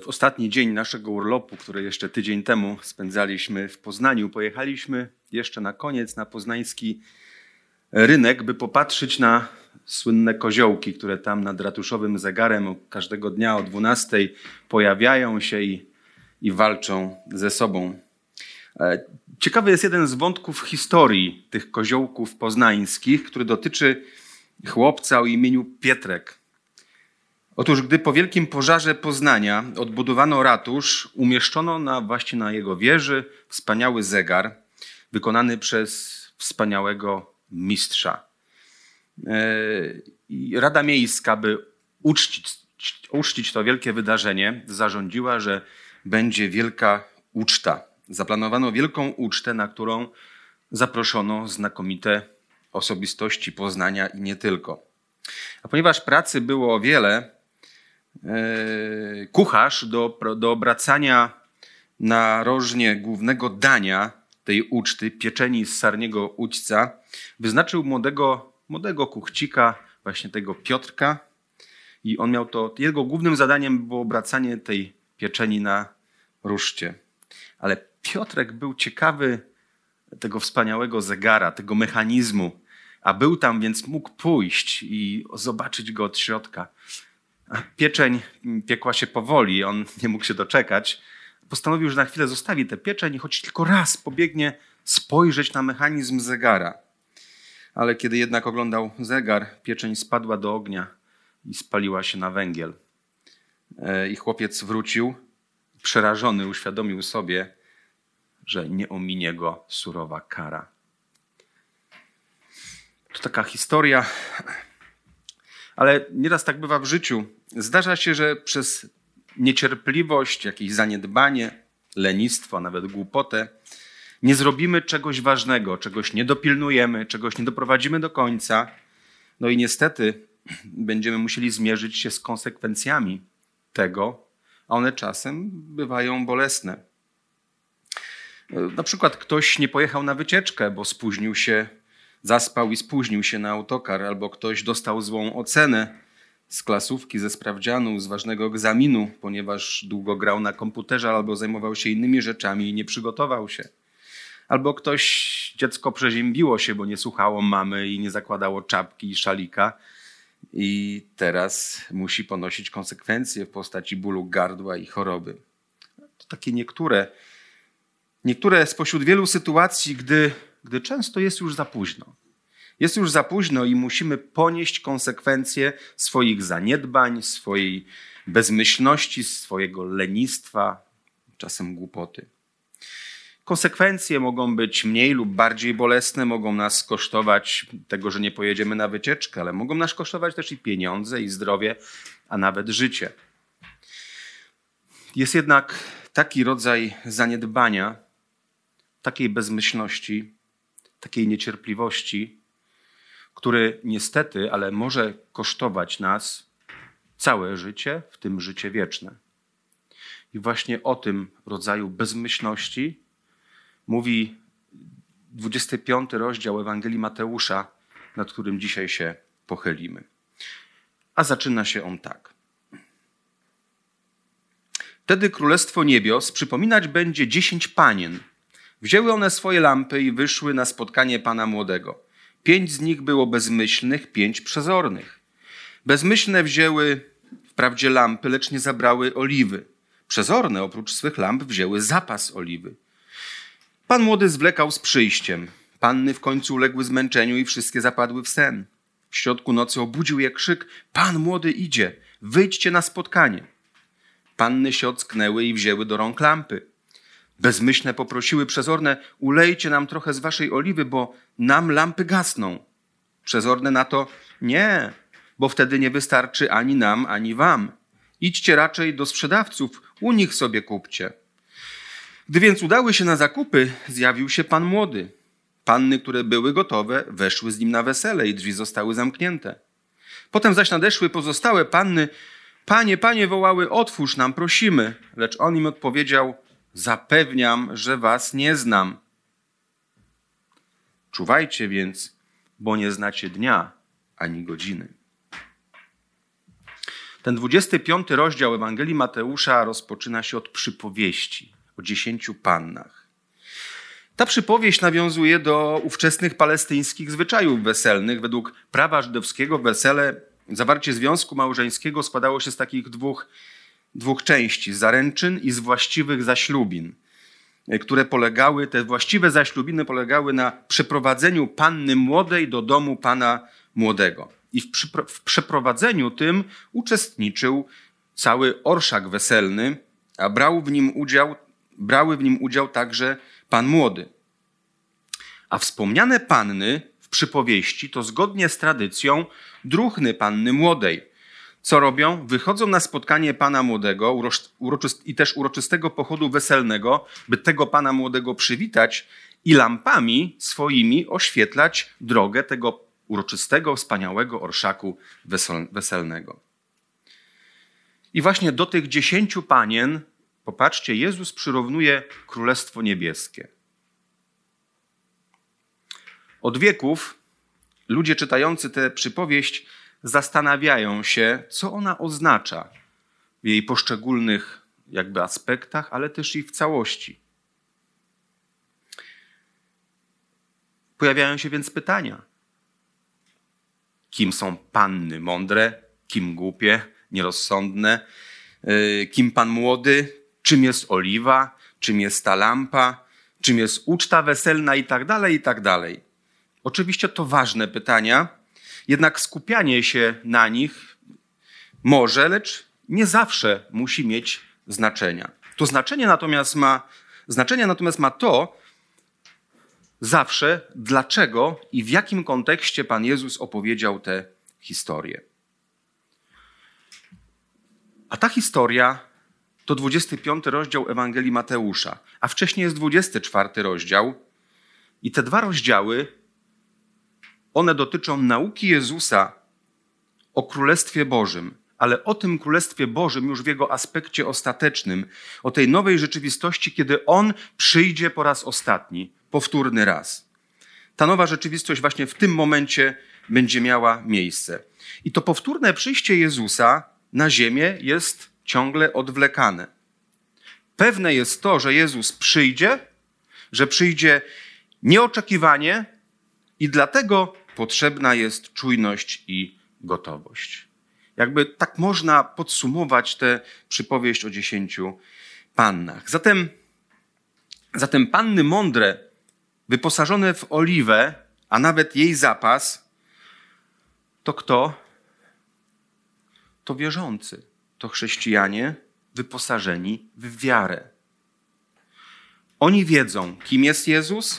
W ostatni dzień naszego urlopu, który jeszcze tydzień temu spędzaliśmy w Poznaniu, pojechaliśmy jeszcze na koniec na poznański rynek, by popatrzeć na słynne koziołki, które tam nad ratuszowym zegarem każdego dnia o 12 pojawiają się i, i walczą ze sobą. E, ciekawy jest jeden z wątków historii tych koziołków poznańskich, który dotyczy chłopca o imieniu Pietrek. Otóż, gdy po wielkim pożarze Poznania odbudowano ratusz, umieszczono na, właśnie na jego wieży wspaniały zegar wykonany przez wspaniałego mistrza. E, Rada Miejska, by uczcić, uczcić to wielkie wydarzenie, zarządziła, że będzie wielka uczta. Zaplanowano wielką ucztę, na którą zaproszono znakomite osobistości Poznania i nie tylko. A ponieważ pracy było o wiele, kucharz do, do obracania na rożnie głównego dania tej uczty, pieczeni z sarniego udźca, wyznaczył młodego, młodego kuchcika, właśnie tego Piotrka. I on miał to, jego głównym zadaniem było obracanie tej pieczeni na ruszcie. Ale Piotrek był ciekawy tego wspaniałego zegara, tego mechanizmu, a był tam, więc mógł pójść i zobaczyć go od środka. Pieczeń piekła się powoli, on nie mógł się doczekać. Postanowił, że na chwilę zostawi tę pieczeń i choć tylko raz pobiegnie spojrzeć na mechanizm zegara. Ale kiedy jednak oglądał zegar, pieczeń spadła do ognia i spaliła się na węgiel. E, I chłopiec wrócił, przerażony, uświadomił sobie, że nie ominie go surowa kara. To taka historia, ale nieraz tak bywa w życiu. Zdarza się, że przez niecierpliwość, jakieś zaniedbanie, lenistwo, nawet głupotę, nie zrobimy czegoś ważnego, czegoś nie dopilnujemy, czegoś nie doprowadzimy do końca. No i niestety będziemy musieli zmierzyć się z konsekwencjami tego, a one czasem bywają bolesne. Na przykład ktoś nie pojechał na wycieczkę, bo spóźnił się, zaspał i spóźnił się na autokar, albo ktoś dostał złą ocenę z klasówki, ze sprawdzianu, z ważnego egzaminu, ponieważ długo grał na komputerze albo zajmował się innymi rzeczami i nie przygotował się. Albo ktoś, dziecko przeziębiło się, bo nie słuchało mamy i nie zakładało czapki i szalika i teraz musi ponosić konsekwencje w postaci bólu gardła i choroby. To takie niektóre Niektóre spośród wielu sytuacji, gdy, gdy często jest już za późno. Jest już za późno i musimy ponieść konsekwencje swoich zaniedbań, swojej bezmyślności, swojego lenistwa, czasem głupoty. Konsekwencje mogą być mniej lub bardziej bolesne, mogą nas kosztować tego, że nie pojedziemy na wycieczkę, ale mogą nas kosztować też i pieniądze, i zdrowie, a nawet życie. Jest jednak taki rodzaj zaniedbania, takiej bezmyślności, takiej niecierpliwości, który niestety, ale może kosztować nas całe życie, w tym życie wieczne. I właśnie o tym rodzaju bezmyślności mówi 25 rozdział Ewangelii Mateusza, nad którym dzisiaj się pochylimy. A zaczyna się on tak. Wtedy Królestwo Niebios przypominać będzie dziesięć panien – Wzięły one swoje lampy i wyszły na spotkanie pana młodego. Pięć z nich było bezmyślnych, pięć przezornych. Bezmyślne wzięły wprawdzie lampy, lecz nie zabrały oliwy. Przezorne oprócz swych lamp wzięły zapas oliwy. Pan młody zwlekał z przyjściem. Panny w końcu uległy zmęczeniu i wszystkie zapadły w sen. W środku nocy obudził je krzyk: Pan młody idzie, wyjdźcie na spotkanie. Panny się ocknęły i wzięły do rąk lampy. Bezmyślne poprosiły przezorne, ulejcie nam trochę z waszej oliwy, bo nam lampy gasną. Przezorne na to nie, bo wtedy nie wystarczy ani nam, ani wam. Idźcie raczej do sprzedawców, u nich sobie kupcie. Gdy więc udały się na zakupy, zjawił się pan młody. Panny, które były gotowe, weszły z nim na wesele i drzwi zostały zamknięte. Potem zaś nadeszły pozostałe panny. Panie, panie, wołały, otwórz nam, prosimy. Lecz on im odpowiedział, zapewniam, że was nie znam. Czuwajcie więc, bo nie znacie dnia ani godziny. Ten 25 rozdział Ewangelii Mateusza rozpoczyna się od przypowieści o dziesięciu pannach. Ta przypowieść nawiązuje do ówczesnych palestyńskich zwyczajów weselnych. Według prawa żydowskiego wesele, zawarcie związku małżeńskiego składało się z takich dwóch, dwóch części: zaręczyn i z właściwych zaślubin, które polegały, te właściwe zaślubiny polegały na przeprowadzeniu panny młodej do domu pana młodego. I w, w przeprowadzeniu tym uczestniczył cały orszak weselny, a brał w nim udział, brały w nim udział także pan młody. A wspomniane panny w przypowieści to zgodnie z tradycją druhny panny młodej. Co robią? Wychodzą na spotkanie pana młodego i też uroczystego pochodu weselnego, by tego pana młodego przywitać i lampami swoimi oświetlać drogę tego uroczystego, wspaniałego orszaku weselnego. I właśnie do tych dziesięciu panien Popatrzcie, Jezus przyrównuje Królestwo Niebieskie. Od wieków ludzie czytający tę przypowieść zastanawiają się, co ona oznacza w jej poszczególnych jakby aspektach, ale też i w całości. Pojawiają się więc pytania. Kim są panny mądre, kim głupie, nierozsądne, y, kim pan młody, czym jest oliwa, czym jest ta lampa, czym jest uczta weselna i tak dalej, i tak dalej. Oczywiście to ważne pytania, jednak skupianie się na nich może, lecz nie zawsze musi mieć znaczenia. To znaczenie natomiast ma, znaczenie natomiast ma to, zawsze dlaczego i w jakim kontekście Pan Jezus opowiedział tę historię. A ta historia to 25 rozdział Ewangelii Mateusza, a wcześniej jest 24 rozdział. I te dwa rozdziały, one dotyczą nauki Jezusa o Królestwie Bożym, ale o tym Królestwie Bożym już w jego aspekcie ostatecznym, o tej nowej rzeczywistości, kiedy On przyjdzie po raz ostatni, powtórny raz. Ta nowa rzeczywistość właśnie w tym momencie będzie miała miejsce. I to powtórne przyjście Jezusa na ziemię jest ciągle odwlekane. Pewne jest to, że Jezus przyjdzie, że przyjdzie nieoczekiwanie i dlatego potrzebna jest czujność i gotowość. Jakby tak można podsumować tę przypowieść o dziesięciu pannach. Zatem, zatem panny mądre, wyposażone w oliwę, a nawet jej zapas, to kto? To wierzący to chrześcijanie wyposażeni w wiarę. Oni wiedzą, kim jest Jezus,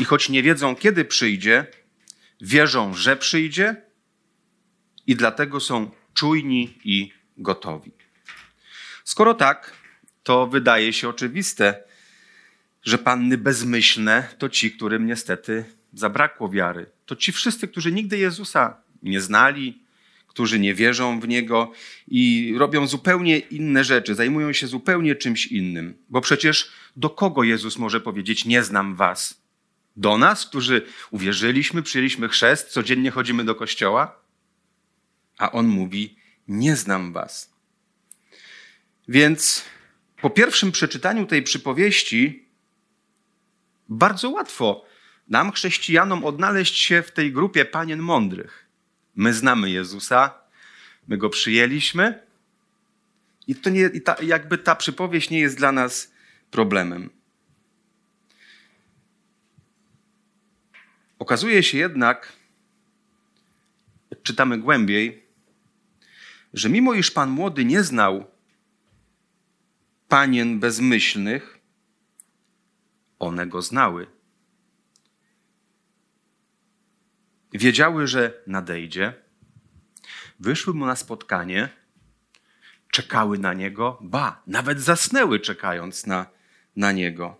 i choć nie wiedzą, kiedy przyjdzie, wierzą, że przyjdzie, i dlatego są czujni i gotowi. Skoro tak, to wydaje się oczywiste, że panny bezmyślne to ci, którym niestety zabrakło wiary. To ci wszyscy, którzy nigdy Jezusa nie znali, którzy nie wierzą w Niego i robią zupełnie inne rzeczy, zajmują się zupełnie czymś innym. Bo przecież do kogo Jezus może powiedzieć: Nie znam Was? Do nas, którzy uwierzyliśmy, przyjęliśmy chrzest, codziennie chodzimy do kościoła? A On mówi: Nie znam Was. Więc po pierwszym przeczytaniu tej przypowieści, bardzo łatwo nam, chrześcijanom, odnaleźć się w tej grupie panien mądrych. My znamy Jezusa, my go przyjęliśmy i, to nie, i ta, jakby ta przypowieść nie jest dla nas problemem. Okazuje się jednak, czytamy głębiej, że mimo iż Pan młody nie znał panien bezmyślnych, one go znały. wiedziały, że nadejdzie, wyszły mu na spotkanie, czekały na niego, ba, nawet zasnęły czekając na, na niego.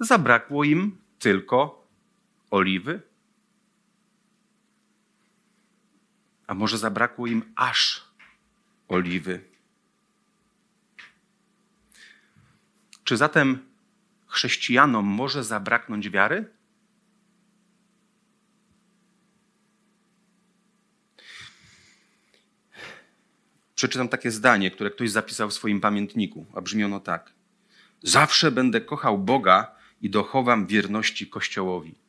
Zabrakło im tylko oliwy? A może zabrakło im aż oliwy? Czy zatem chrześcijanom może zabraknąć wiary? Przeczytam takie zdanie, które ktoś zapisał w swoim pamiętniku, a brzmi ono tak. Zawsze będę kochał Boga i dochowam wierności Kościołowi.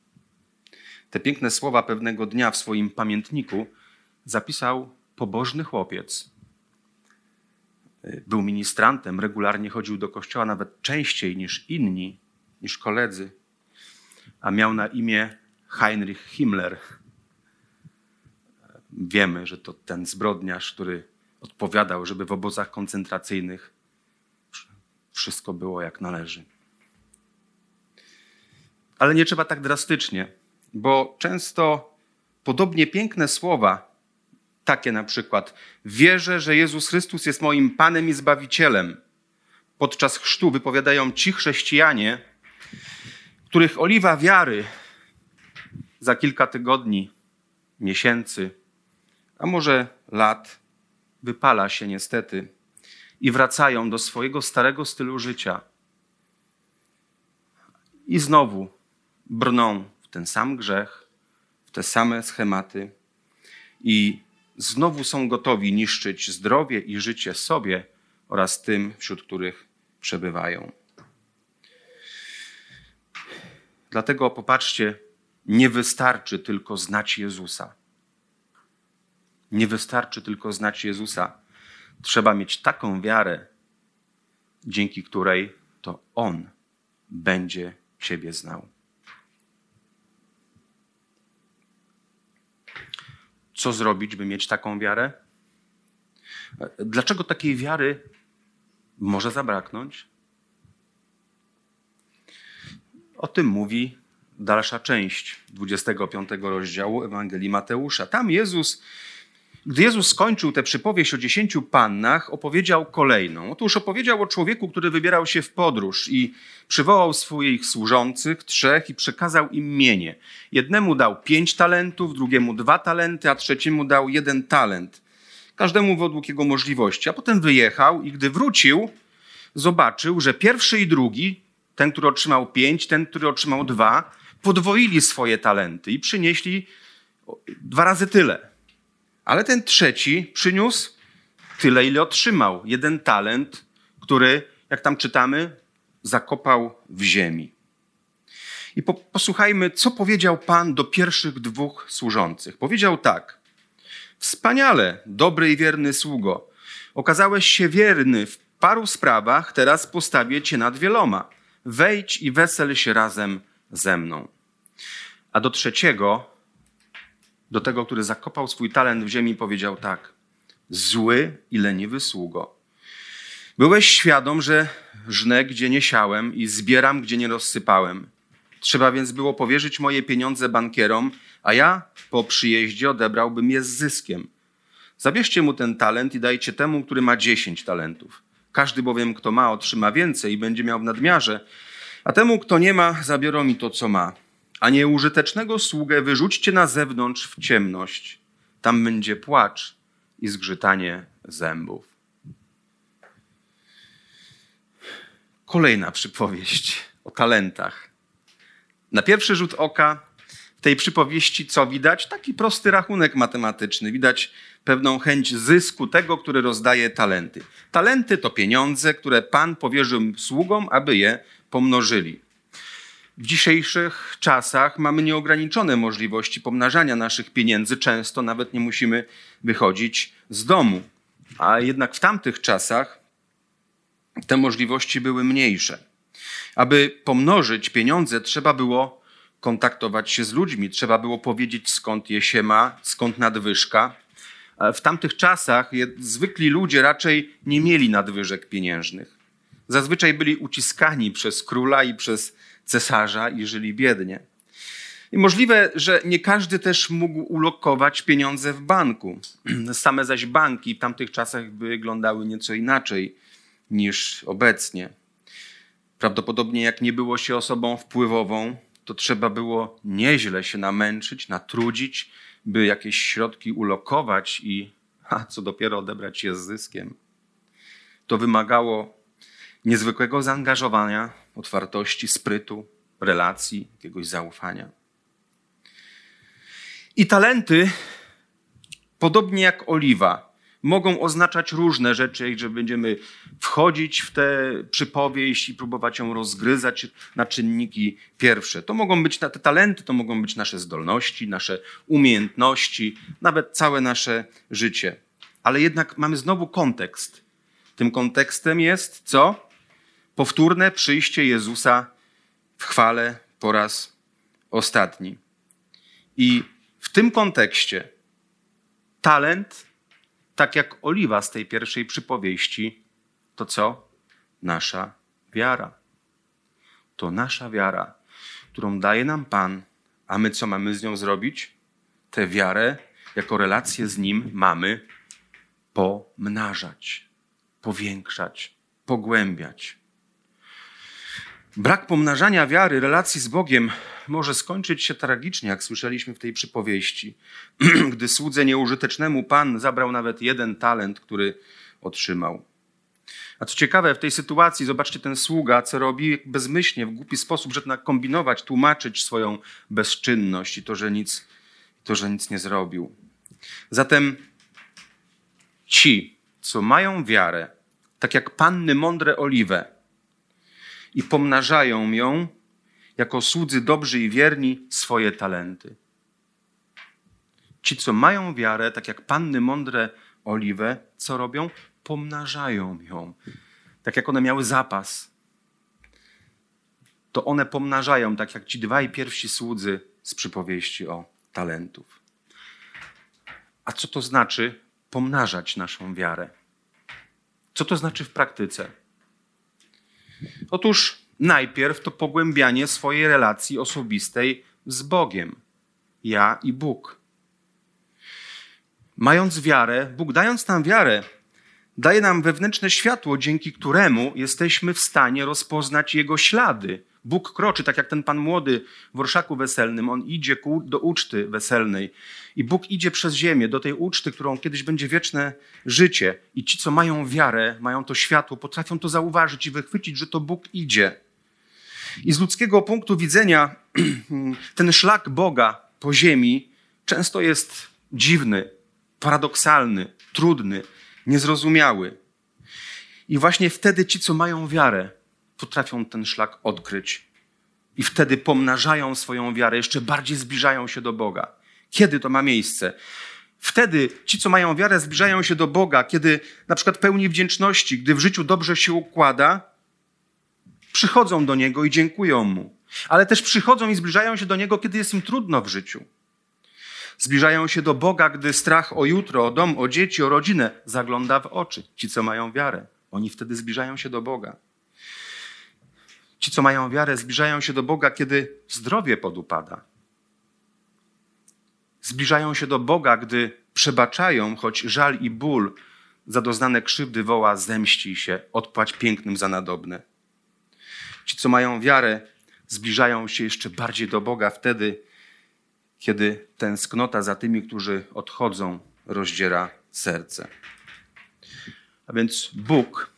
Te piękne słowa pewnego dnia w swoim pamiętniku zapisał pobożny chłopiec. Był ministrantem, regularnie chodził do kościoła nawet częściej niż inni, niż koledzy, a miał na imię Heinrich Himmler. Wiemy, że to ten zbrodniarz, który odpowiadał, żeby w obozach koncentracyjnych wszystko było jak należy. Ale nie trzeba tak drastycznie, bo często podobnie piękne słowa, takie na przykład: Wierzę, że Jezus Chrystus jest moim Panem i Zbawicielem. Podczas chrztu wypowiadają ci chrześcijanie, których oliwa wiary za kilka tygodni, miesięcy, a może lat wypala się niestety i wracają do swojego starego stylu życia. I znowu brną ten sam grzech, w te same schematy i znowu są gotowi niszczyć zdrowie i życie sobie oraz tym, wśród których przebywają. Dlatego popatrzcie, nie wystarczy tylko znać Jezusa. Nie wystarczy tylko znać Jezusa. Trzeba mieć taką wiarę, dzięki której to On będzie Ciebie znał. Co zrobić, by mieć taką wiarę? Dlaczego takiej wiary może zabraknąć? O tym mówi dalsza część 25 rozdziału Ewangelii Mateusza. Tam Jezus gdy Jezus skończył tę przypowieść o dziesięciu pannach, opowiedział kolejną. Otóż opowiedział o człowieku, który wybierał się w podróż i przywołał swoich służących, trzech, i przekazał im mienie. Jednemu dał pięć talentów, drugiemu dwa talenty, a trzeciemu dał jeden talent. Każdemu według jego możliwości. A potem wyjechał i gdy wrócił, zobaczył, że pierwszy i drugi, ten, który otrzymał pięć, ten, który otrzymał dwa, podwoili swoje talenty i przynieśli dwa razy tyle. Ale ten trzeci przyniósł tyle, ile otrzymał. Jeden talent, który, jak tam czytamy, zakopał w ziemi. I po, posłuchajmy, co powiedział Pan do pierwszych dwóch służących. Powiedział tak: Wspaniale, dobry i wierny sługo. Okazałeś się wierny w paru sprawach, teraz postawię cię nad wieloma. Wejdź i wesel się razem ze mną. A do trzeciego do tego, który zakopał swój talent w ziemi, powiedział tak: Zły i leniwy sługo. Byłeś świadom, że żnę, gdzie nie siałem i zbieram, gdzie nie rozsypałem. Trzeba więc było powierzyć moje pieniądze bankierom, a ja po przyjeździe odebrałbym je z zyskiem. Zabierzcie mu ten talent i dajcie temu, który ma dziesięć talentów. Każdy bowiem, kto ma, otrzyma więcej i będzie miał w nadmiarze, a temu, kto nie ma, zabiorą mi to, co ma a nieużytecznego sługę wyrzućcie na zewnątrz w ciemność. Tam będzie płacz i zgrzytanie zębów. Kolejna przypowieść o talentach. Na pierwszy rzut oka w tej przypowieści co widać? Taki prosty rachunek matematyczny. Widać pewną chęć zysku tego, który rozdaje talenty. Talenty to pieniądze, które Pan powierzył sługom, aby je pomnożyli. W dzisiejszych czasach mamy nieograniczone możliwości pomnażania naszych pieniędzy, często nawet nie musimy wychodzić z domu. A jednak w tamtych czasach te możliwości były mniejsze. Aby pomnożyć pieniądze, trzeba było kontaktować się z ludźmi, trzeba było powiedzieć skąd je się ma, skąd nadwyżka. W tamtych czasach zwykli ludzie raczej nie mieli nadwyżek pieniężnych. Zazwyczaj byli uciskani przez króla i przez cesarza i żyli biednie. I możliwe, że nie każdy też mógł ulokować pieniądze w banku. Same zaś banki w tamtych czasach wyglądały nieco inaczej niż obecnie. Prawdopodobnie jak nie było się osobą wpływową, to trzeba było nieźle się namęczyć, natrudzić, by jakieś środki ulokować i, a co dopiero odebrać je z zyskiem. To wymagało niezwykłego zaangażowania, otwartości, sprytu, relacji, jakiegoś zaufania. I talenty, podobnie jak oliwa, mogą oznaczać różne rzeczy, że będziemy wchodzić w tę przypowieść i próbować ją rozgryzać na czynniki pierwsze. To mogą być te talenty, to mogą być nasze zdolności, nasze umiejętności, nawet całe nasze życie. Ale jednak mamy znowu kontekst. Tym kontekstem jest co? Powtórne przyjście Jezusa w chwale po raz ostatni. I w tym kontekście talent, tak jak oliwa z tej pierwszej przypowieści, to co? Nasza wiara. To nasza wiara, którą daje nam Pan, a my co mamy z nią zrobić? Tę wiarę jako relację z Nim mamy pomnażać, powiększać, pogłębiać. Brak pomnażania wiary, relacji z Bogiem może skończyć się tragicznie, jak słyszeliśmy w tej przypowieści, gdy słudze nieużytecznemu Pan zabrał nawet jeden talent, który otrzymał. A co ciekawe, w tej sytuacji, zobaczcie, ten sługa, co robi bezmyślnie, w głupi sposób, że kombinować, tłumaczyć swoją bezczynność i to, że nic, to, że nic nie zrobił. Zatem ci, co mają wiarę, tak jak panny mądre oliwę, i pomnażają ją jako słudzy dobrzy i wierni swoje talenty. Ci, co mają wiarę, tak jak panny mądre oliwę, co robią? Pomnażają ją. Tak jak one miały zapas, to one pomnażają, tak jak ci dwaj pierwsi słudzy z przypowieści o talentów. A co to znaczy pomnażać naszą wiarę? Co to znaczy w praktyce? Otóż najpierw to pogłębianie swojej relacji osobistej z Bogiem. Ja i Bóg. Mając wiarę, Bóg dając nam wiarę, daje nam wewnętrzne światło, dzięki któremu jesteśmy w stanie rozpoznać Jego ślady. Bóg kroczy, tak jak ten pan młody w orszaku weselnym. On idzie ku, do uczty weselnej. I Bóg idzie przez ziemię do tej uczty, którą kiedyś będzie wieczne życie. I ci, co mają wiarę, mają to światło, potrafią to zauważyć i wychwycić, że to Bóg idzie. I z ludzkiego punktu widzenia ten szlak Boga po ziemi często jest dziwny, paradoksalny, trudny, niezrozumiały. I właśnie wtedy ci, co mają wiarę, potrafią ten szlak odkryć. I wtedy pomnażają swoją wiarę, jeszcze bardziej zbliżają się do Boga. Kiedy to ma miejsce? Wtedy ci, co mają wiarę, zbliżają się do Boga, kiedy na przykład pełni wdzięczności, gdy w życiu dobrze się układa, przychodzą do Niego i dziękują Mu. Ale też przychodzą i zbliżają się do Niego, kiedy jest im trudno w życiu. Zbliżają się do Boga, gdy strach o jutro, o dom, o dzieci, o rodzinę zagląda w oczy. Ci, co mają wiarę, oni wtedy zbliżają się do Boga. Co mają wiarę, zbliżają się do Boga, kiedy zdrowie podupada. Zbliżają się do Boga, gdy przebaczają, choć żal i ból za doznane krzywdy woła, zemści się, odpłać pięknym za nadobne. Ci, co mają wiarę, zbliżają się jeszcze bardziej do Boga wtedy, kiedy tęsknota za tymi, którzy odchodzą, rozdziera serce. A więc Bóg,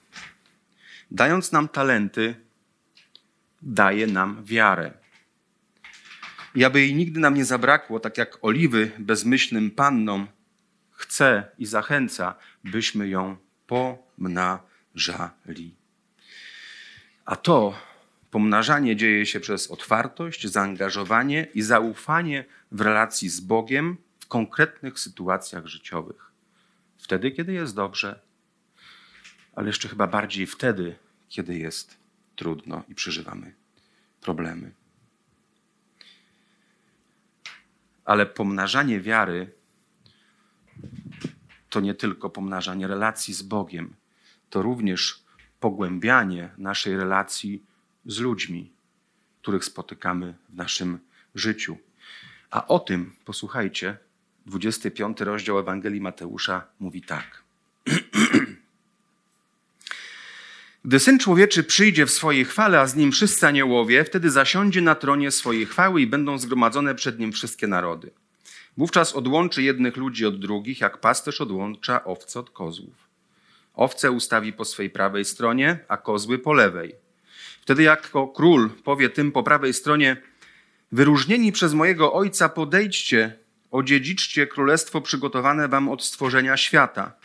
dając nam talenty, daje nam wiarę. I aby jej nigdy nam nie zabrakło, tak jak oliwy bezmyślnym pannom, chce i zachęca, byśmy ją pomnażali. A to pomnażanie dzieje się przez otwartość, zaangażowanie i zaufanie w relacji z Bogiem w konkretnych sytuacjach życiowych. Wtedy, kiedy jest dobrze, ale jeszcze chyba bardziej wtedy, kiedy jest trudno i przeżywamy problemy. Ale pomnażanie wiary to nie tylko pomnażanie relacji z Bogiem, to również pogłębianie naszej relacji z ludźmi, których spotykamy w naszym życiu. A o tym, posłuchajcie, 25 rozdział Ewangelii Mateusza mówi tak. Gdy Syn Człowieczy przyjdzie w swojej chwale, a z nim wszyscy aniołowie, wtedy zasiądzie na tronie swojej chwały i będą zgromadzone przed nim wszystkie narody. Wówczas odłączy jednych ludzi od drugich, jak pasterz odłącza owce od kozłów. Owce ustawi po swej prawej stronie, a kozły po lewej. Wtedy jako król powie tym po prawej stronie, wyróżnieni przez mojego ojca podejdźcie, odziedziczcie królestwo przygotowane wam od stworzenia świata.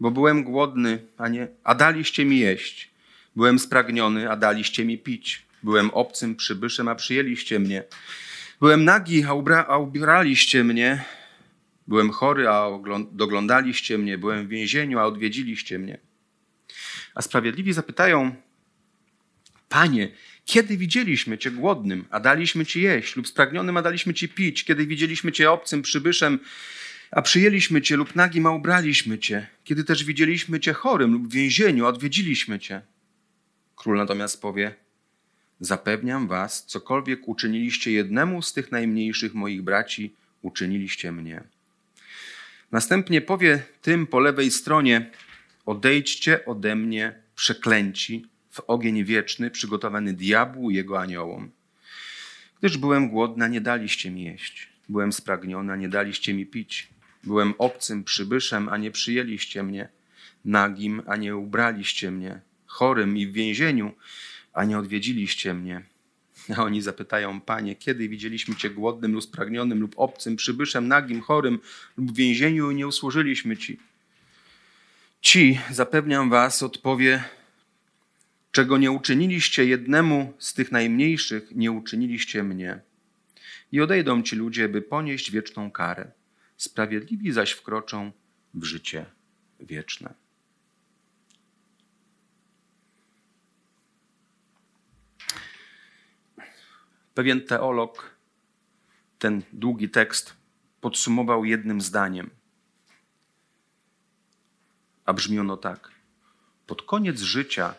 Bo byłem głodny, a, nie, a daliście mi jeść. Byłem spragniony, a daliście mi pić. Byłem obcym przybyszem, a przyjęliście mnie. Byłem nagi, a, ubra, a ubraliście mnie. Byłem chory, a doglądaliście mnie. Byłem w więzieniu, a odwiedziliście mnie. A sprawiedliwi zapytają, Panie, kiedy widzieliśmy Cię głodnym, a daliśmy Ci jeść, lub spragnionym, a daliśmy Ci pić? Kiedy widzieliśmy Cię obcym przybyszem, a przyjęliśmy Cię, lub nagim, a ubraliśmy Cię? Kiedy też widzieliśmy Cię chorym lub w więzieniu, odwiedziliśmy Cię? Król natomiast powie, zapewniam Was, cokolwiek uczyniliście jednemu z tych najmniejszych moich braci, uczyniliście mnie. Następnie powie tym po lewej stronie, odejdźcie ode mnie, przeklęci, w ogień wieczny przygotowany diabłu i jego aniołom. Gdyż byłem głodna, nie daliście mi jeść. Byłem spragniona, nie daliście mi pić. Byłem obcym przybyszem, a nie przyjęliście mnie. Nagim, a nie ubraliście mnie. Chorym i w więzieniu, a nie odwiedziliście mnie. A oni zapytają, Panie, kiedy widzieliśmy Cię głodnym lub spragnionym lub obcym przybyszem, nagim, chorym lub w więzieniu i nie usłużyliśmy Ci? Ci, zapewniam Was, odpowie, Czego nie uczyniliście jednemu z tych najmniejszych, nie uczyniliście mnie. I odejdą ci ludzie, by ponieść wieczną karę. Sprawiedliwi zaś wkroczą w życie wieczne. Pewien teolog ten długi tekst podsumował jednym zdaniem. A brzmi ono tak. Pod koniec życia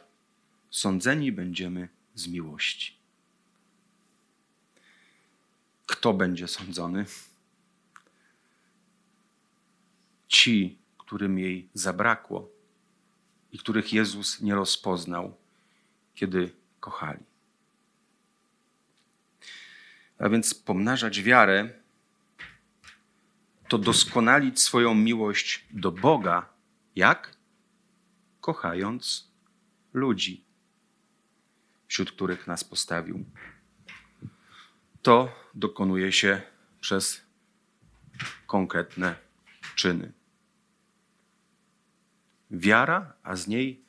sądzeni będziemy z miłości. Kto będzie sądzony? Ci, którym jej zabrakło i których Jezus nie rozpoznał, kiedy kochali. A więc pomnażać wiarę to doskonalić swoją miłość do Boga. Jak? Kochając ludzi wśród których nas postawił. To dokonuje się przez konkretne czyny. Wiara, a z niej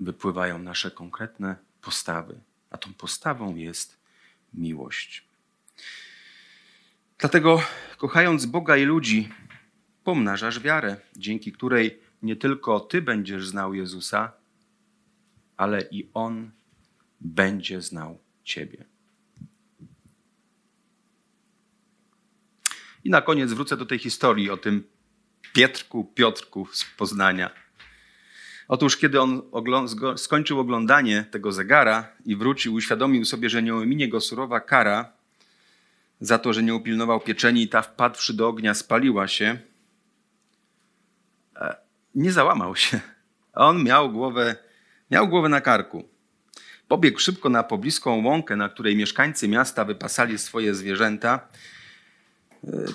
wypływają nasze konkretne postawy, a tą postawą jest miłość. Dlatego, kochając Boga i ludzi, pomnażasz wiarę, dzięki której nie tylko Ty będziesz znał Jezusa, ale i On będzie znał Ciebie. I na koniec wrócę do tej historii o tym Pietrku, Piotrku z Poznania. Otóż, kiedy on skończył oglądanie tego zegara i wrócił, uświadomił sobie, że nie ominie go surowa kara za to, że nie upilnował pieczeni i ta wpadłszy do ognia spaliła się, e, nie załamał się. On miał głowę, miał głowę na karku. Pobiegł szybko na pobliską łąkę, na której mieszkańcy miasta wypasali swoje zwierzęta.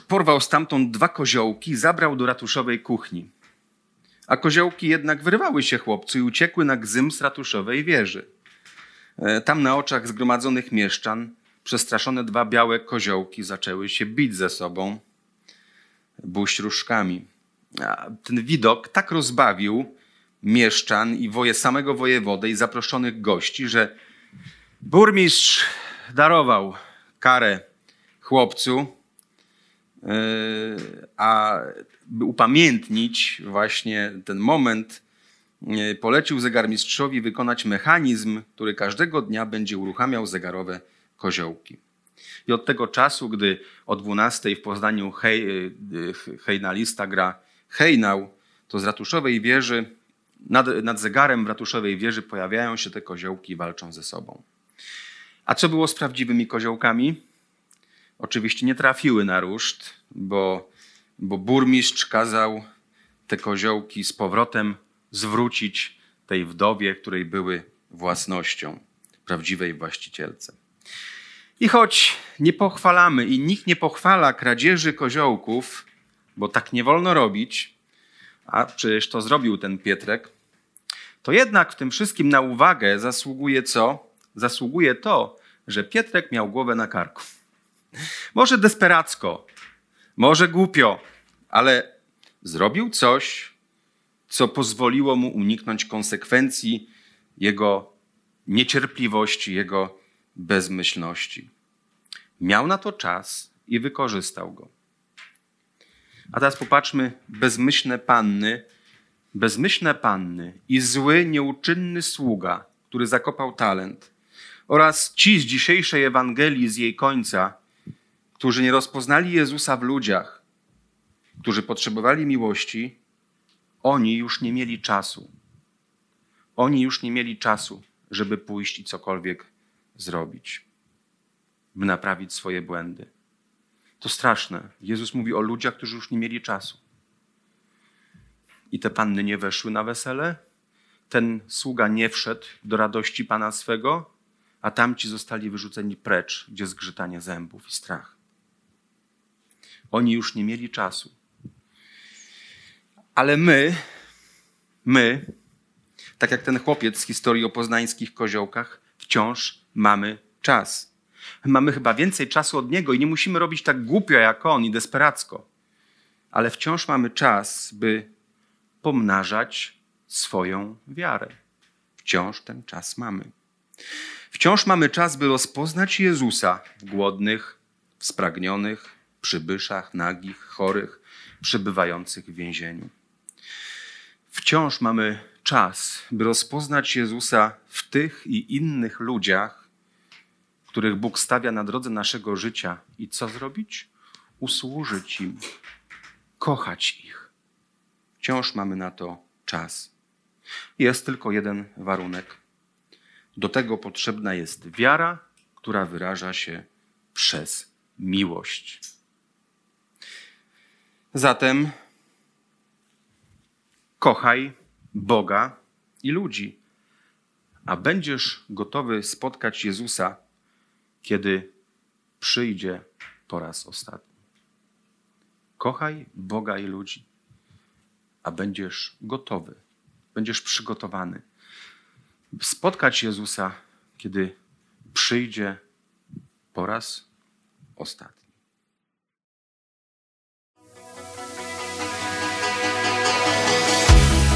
Porwał stamtąd dwa koziołki, zabrał do ratuszowej kuchni. A koziołki jednak wyrwały się chłopcu i uciekły na gzym z ratuszowej wieży. E, tam na oczach zgromadzonych mieszczan przestraszone dwa białe koziołki zaczęły się bić ze sobą buść różkami. Ten widok tak rozbawił, mieszczan i woje samego wojewodę i zaproszonych gości, że burmistrz darował karę chłopcu, a by upamiętnić właśnie ten moment, yy, polecił zegarmistrzowi wykonać mechanizm, który każdego dnia będzie uruchamiał zegarowe koziołki. I od tego czasu, gdy o 12 w Poznaniu hej, yy, hejnalista gra hejnał, to z ratuszowej wieży nad, nad zegarem w ratuszowej wieży pojawiają się te koziołki i walczą ze sobą. A co było z prawdziwymi koziołkami? Oczywiście nie trafiły na ruszt, bo, bo burmistrz kazał te koziołki z powrotem zwrócić tej wdowie, której były własnością, prawdziwej właścicielce. I choć nie pochwalamy i nikt nie pochwala kradzieży koziołków, bo tak nie wolno robić, a przecież to zrobił ten Pietrek, to jednak w tym wszystkim na uwagę zasługuje co? Zasługuje to, że Pietrek miał głowę na karku. Może desperacko, może głupio, ale zrobił coś, co pozwoliło mu uniknąć konsekwencji jego niecierpliwości, jego bezmyślności. Miał na to czas i wykorzystał go. A teraz popatrzmy, bezmyślne panny, bezmyślne panny i zły, nieuczynny sługa, który zakopał talent, oraz ci z dzisiejszej Ewangelii, z jej końca, którzy nie rozpoznali Jezusa w ludziach, którzy potrzebowali miłości, oni już nie mieli czasu. Oni już nie mieli czasu, żeby pójść i cokolwiek zrobić, by naprawić swoje błędy. To straszne. Jezus mówi o ludziach, którzy już nie mieli czasu. I te panny nie weszły na wesele, ten sługa nie wszedł do radości pana swego, a tamci zostali wyrzuceni precz, gdzie zgrzytanie zębów i strach. Oni już nie mieli czasu. Ale my, my, tak jak ten chłopiec z historii o poznańskich koziołkach, wciąż mamy czas. Mamy chyba więcej czasu od niego i nie musimy robić tak głupio jak on i desperacko. Ale wciąż mamy czas, by pomnażać swoją wiarę. Wciąż ten czas mamy. Wciąż mamy czas, by rozpoznać Jezusa w głodnych, w spragnionych, przybyszach, nagich, chorych, przebywających w więzieniu. Wciąż mamy czas, by rozpoznać Jezusa w tych i innych ludziach, których Bóg stawia na drodze naszego życia. I co zrobić? Usłużyć im, kochać ich. Wciąż mamy na to czas. Jest tylko jeden warunek. Do tego potrzebna jest wiara, która wyraża się przez miłość. Zatem kochaj Boga i ludzi, a będziesz gotowy spotkać Jezusa, kiedy przyjdzie po raz ostatni. Kochaj Boga i ludzi, a będziesz gotowy, będziesz przygotowany spotkać Jezusa, kiedy przyjdzie po raz ostatni.